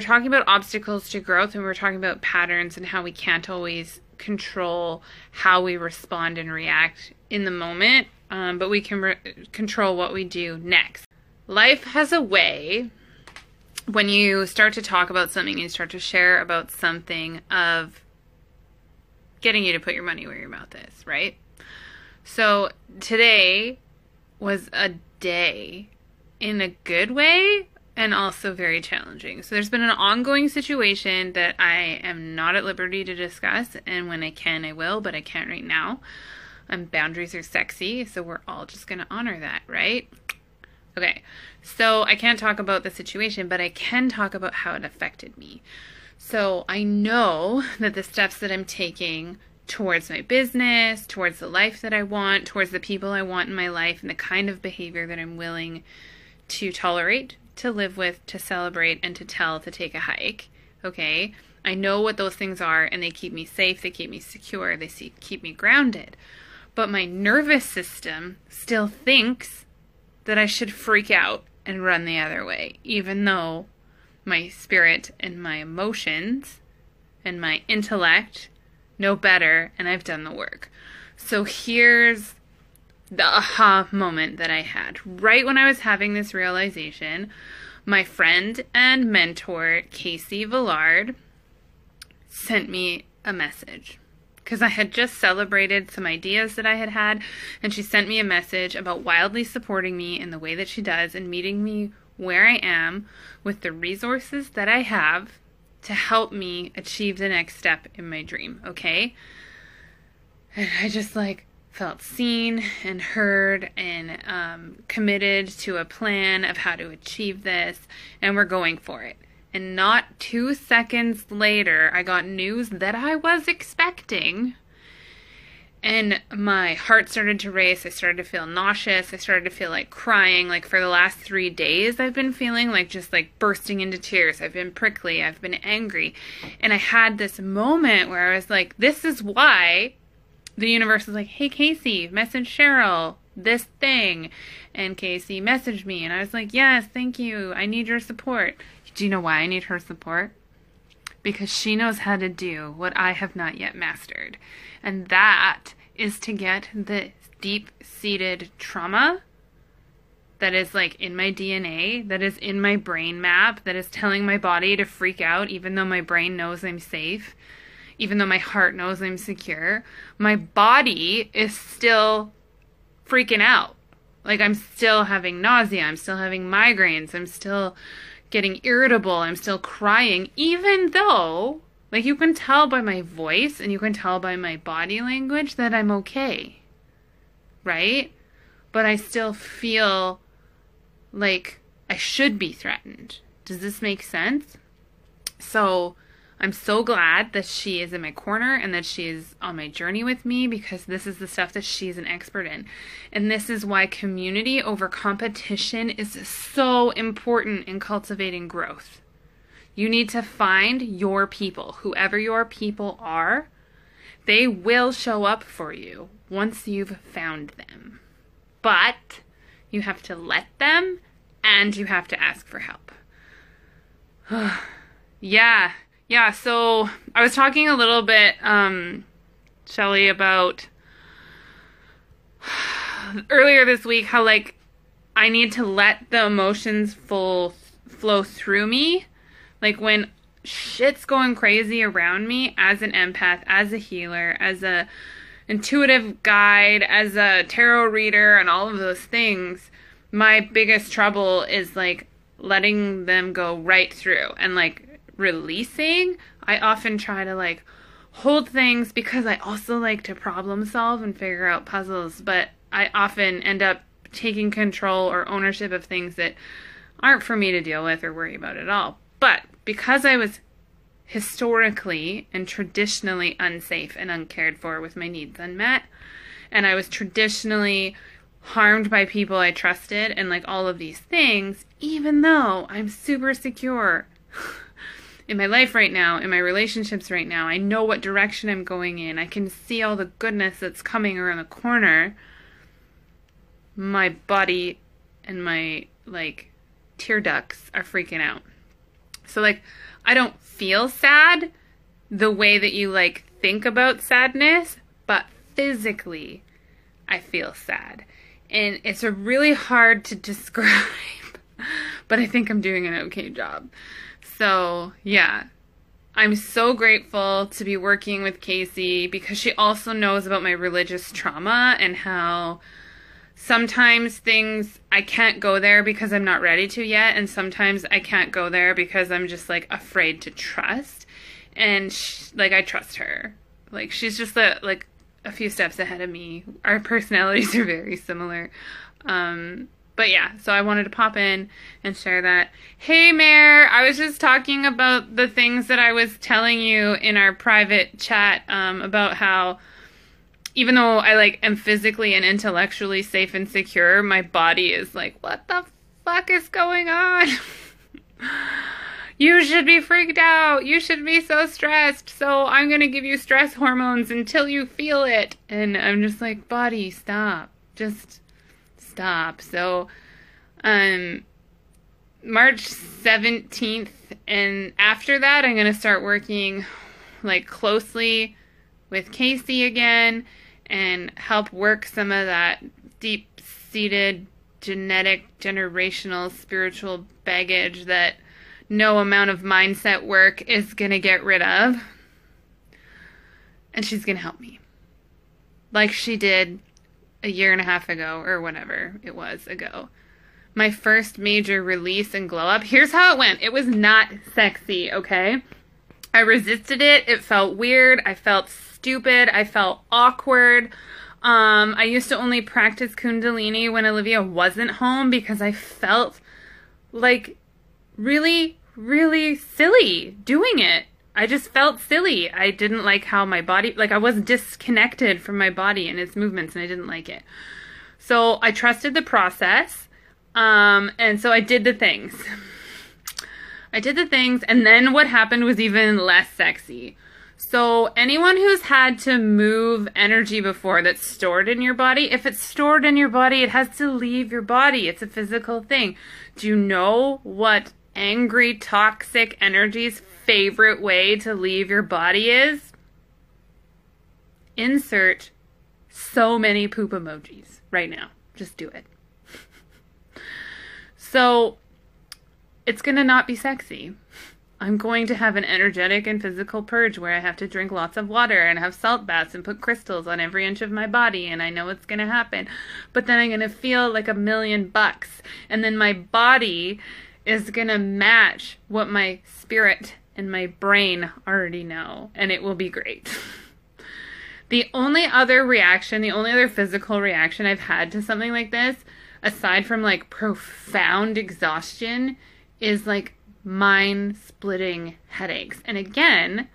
we're talking about obstacles to growth and we're talking about patterns and how we can't always control how we respond and react in the moment, um, but we can re- control what we do next. Life has a way when you start to talk about something, you start to share about something of getting you to put your money where your mouth is, right? So today was a day in a good way and also very challenging. So there's been an ongoing situation that I am not at liberty to discuss, and when I can, I will, but I can't right now. Um, boundaries are sexy, so we're all just going to honor that, right? Okay, so I can't talk about the situation, but I can talk about how it affected me. So I know that the steps that I'm taking towards my business, towards the life that I want, towards the people I want in my life, and the kind of behavior that I'm willing to tolerate, to live with, to celebrate, and to tell to take a hike. Okay? I know what those things are, and they keep me safe, they keep me secure, they keep me grounded. But my nervous system still thinks that I should freak out and run the other way, even though my spirit and my emotions and my intellect know better and I've done the work. So here's the aha moment that I had. Right when I was having this realization, my friend and mentor, Casey Villard, sent me a message because I had just celebrated some ideas that I had had, and she sent me a message about wildly supporting me in the way that she does and meeting me where I am with the resources that I have to help me achieve the next step in my dream, okay? And I just like felt seen and heard and um, committed to a plan of how to achieve this, and we're going for it. And not two seconds later, I got news that I was expecting. And my heart started to race. I started to feel nauseous. I started to feel like crying. Like for the last three days, I've been feeling like just like bursting into tears. I've been prickly. I've been angry. And I had this moment where I was like, this is why the universe is like, hey, Casey, message Cheryl this thing. And Casey messaged me. And I was like, yes, thank you. I need your support. Do you know why I need her support? Because she knows how to do what I have not yet mastered. And that is to get the deep seated trauma that is like in my DNA, that is in my brain map, that is telling my body to freak out, even though my brain knows I'm safe, even though my heart knows I'm secure. My body is still freaking out. Like I'm still having nausea, I'm still having migraines, I'm still getting irritable, I'm still crying, even though, like, you can tell by my voice and you can tell by my body language that I'm okay. Right? But I still feel like I should be threatened. Does this make sense? So, I'm so glad that she is in my corner and that she is on my journey with me because this is the stuff that she's an expert in. And this is why community over competition is so important in cultivating growth. You need to find your people, whoever your people are, they will show up for you once you've found them. But you have to let them and you have to ask for help. yeah yeah, so I was talking a little bit, um, Shelly, about earlier this week how like I need to let the emotions full flow through me. Like when shit's going crazy around me as an empath, as a healer, as a intuitive guide, as a tarot reader and all of those things, my biggest trouble is like letting them go right through and like releasing, I often try to like hold things because I also like to problem solve and figure out puzzles, but I often end up taking control or ownership of things that aren't for me to deal with or worry about at all. But because I was historically and traditionally unsafe and uncared for with my needs unmet, and I was traditionally harmed by people I trusted and like all of these things, even though I'm super secure in my life right now, in my relationships right now. I know what direction I'm going in. I can see all the goodness that's coming around the corner. My body and my like tear ducts are freaking out. So like I don't feel sad the way that you like think about sadness, but physically I feel sad. And it's really hard to describe, but I think I'm doing an okay job. So, yeah. I'm so grateful to be working with Casey because she also knows about my religious trauma and how sometimes things I can't go there because I'm not ready to yet, and sometimes I can't go there because I'm just like afraid to trust. And she, like I trust her. Like she's just a like a few steps ahead of me. Our personalities are very similar. Um, but yeah, so I wanted to pop in and share that. Hey, Mayor, I was just talking about the things that I was telling you in our private chat um, about how even though I like am physically and intellectually safe and secure, my body is like, what the fuck is going on? you should be freaked out. You should be so stressed. So I'm going to give you stress hormones until you feel it. And I'm just like, body, stop. Just stop. So, um, March 17th, and after that, I'm going to start working like closely with Casey again and help work some of that deep seated genetic, generational, spiritual baggage that no amount of mindset work is going to get rid of. And she's going to help me. Like she did a year and a half ago, or whatever it was ago. My first major release and glow up. Here's how it went it was not sexy, okay? I resisted it. It felt weird. I felt stupid. I felt awkward. Um, I used to only practice Kundalini when Olivia wasn't home because I felt like really, really silly doing it. I just felt silly. I didn't like how my body, like I was disconnected from my body and its movements, and I didn't like it. So I trusted the process, um, and so I did the things. I did the things, and then what happened was even less sexy. So, anyone who's had to move energy before that's stored in your body, if it's stored in your body, it has to leave your body. It's a physical thing. Do you know what angry, toxic energy's favorite way to leave your body is? Insert so many poop emojis right now. Just do it. so, it's going to not be sexy. I'm going to have an energetic and physical purge where I have to drink lots of water and have salt baths and put crystals on every inch of my body, and I know it's going to happen. But then I'm going to feel like a million bucks, and then my body is going to match what my spirit and my brain already know, and it will be great. the only other reaction, the only other physical reaction I've had to something like this, aside from like profound exhaustion, is like mind splitting headaches. And again,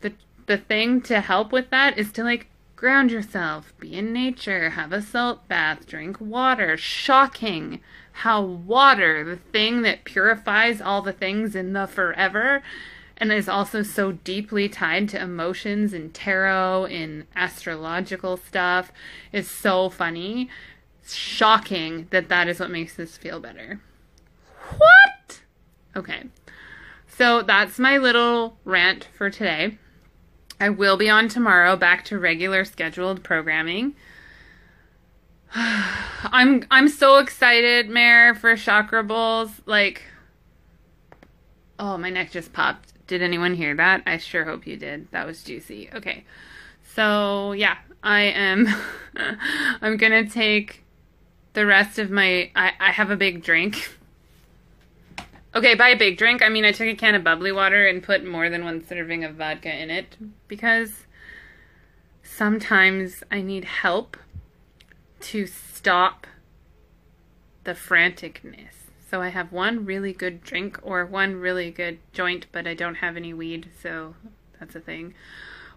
the the thing to help with that is to like ground yourself, be in nature, have a salt bath, drink water. Shocking how water, the thing that purifies all the things in the forever, and is also so deeply tied to emotions and tarot and astrological stuff, is so funny. shocking that that is what makes us feel better. What? Okay. So that's my little rant for today. I will be on tomorrow back to regular scheduled programming. I'm I'm so excited, Mayor, for chakra bowls. Like Oh, my neck just popped. Did anyone hear that? I sure hope you did. That was juicy. Okay. So, yeah, I am I'm to take the rest of my I I have a big drink Okay, by a big drink, I mean I took a can of bubbly water and put more than one serving of vodka in it because sometimes I need help to stop the franticness. So I have one really good drink or one really good joint, but I don't have any weed, so that's a thing.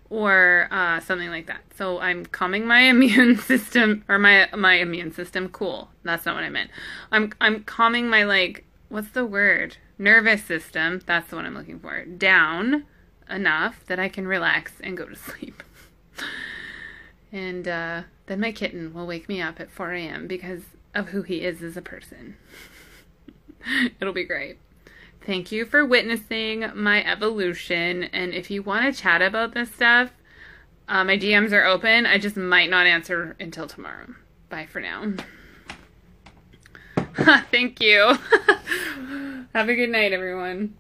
Or uh, something like that. So I'm calming my immune system or my my immune system. Cool. That's not what I meant. I'm I'm calming my like what's the word? Nervous system, that's the one I'm looking for, down enough that I can relax and go to sleep. And uh, then my kitten will wake me up at 4 a.m. because of who he is as a person. It'll be great. Thank you for witnessing my evolution. And if you want to chat about this stuff, uh, my DMs are open. I just might not answer until tomorrow. Bye for now. Thank you. Have a good night, everyone.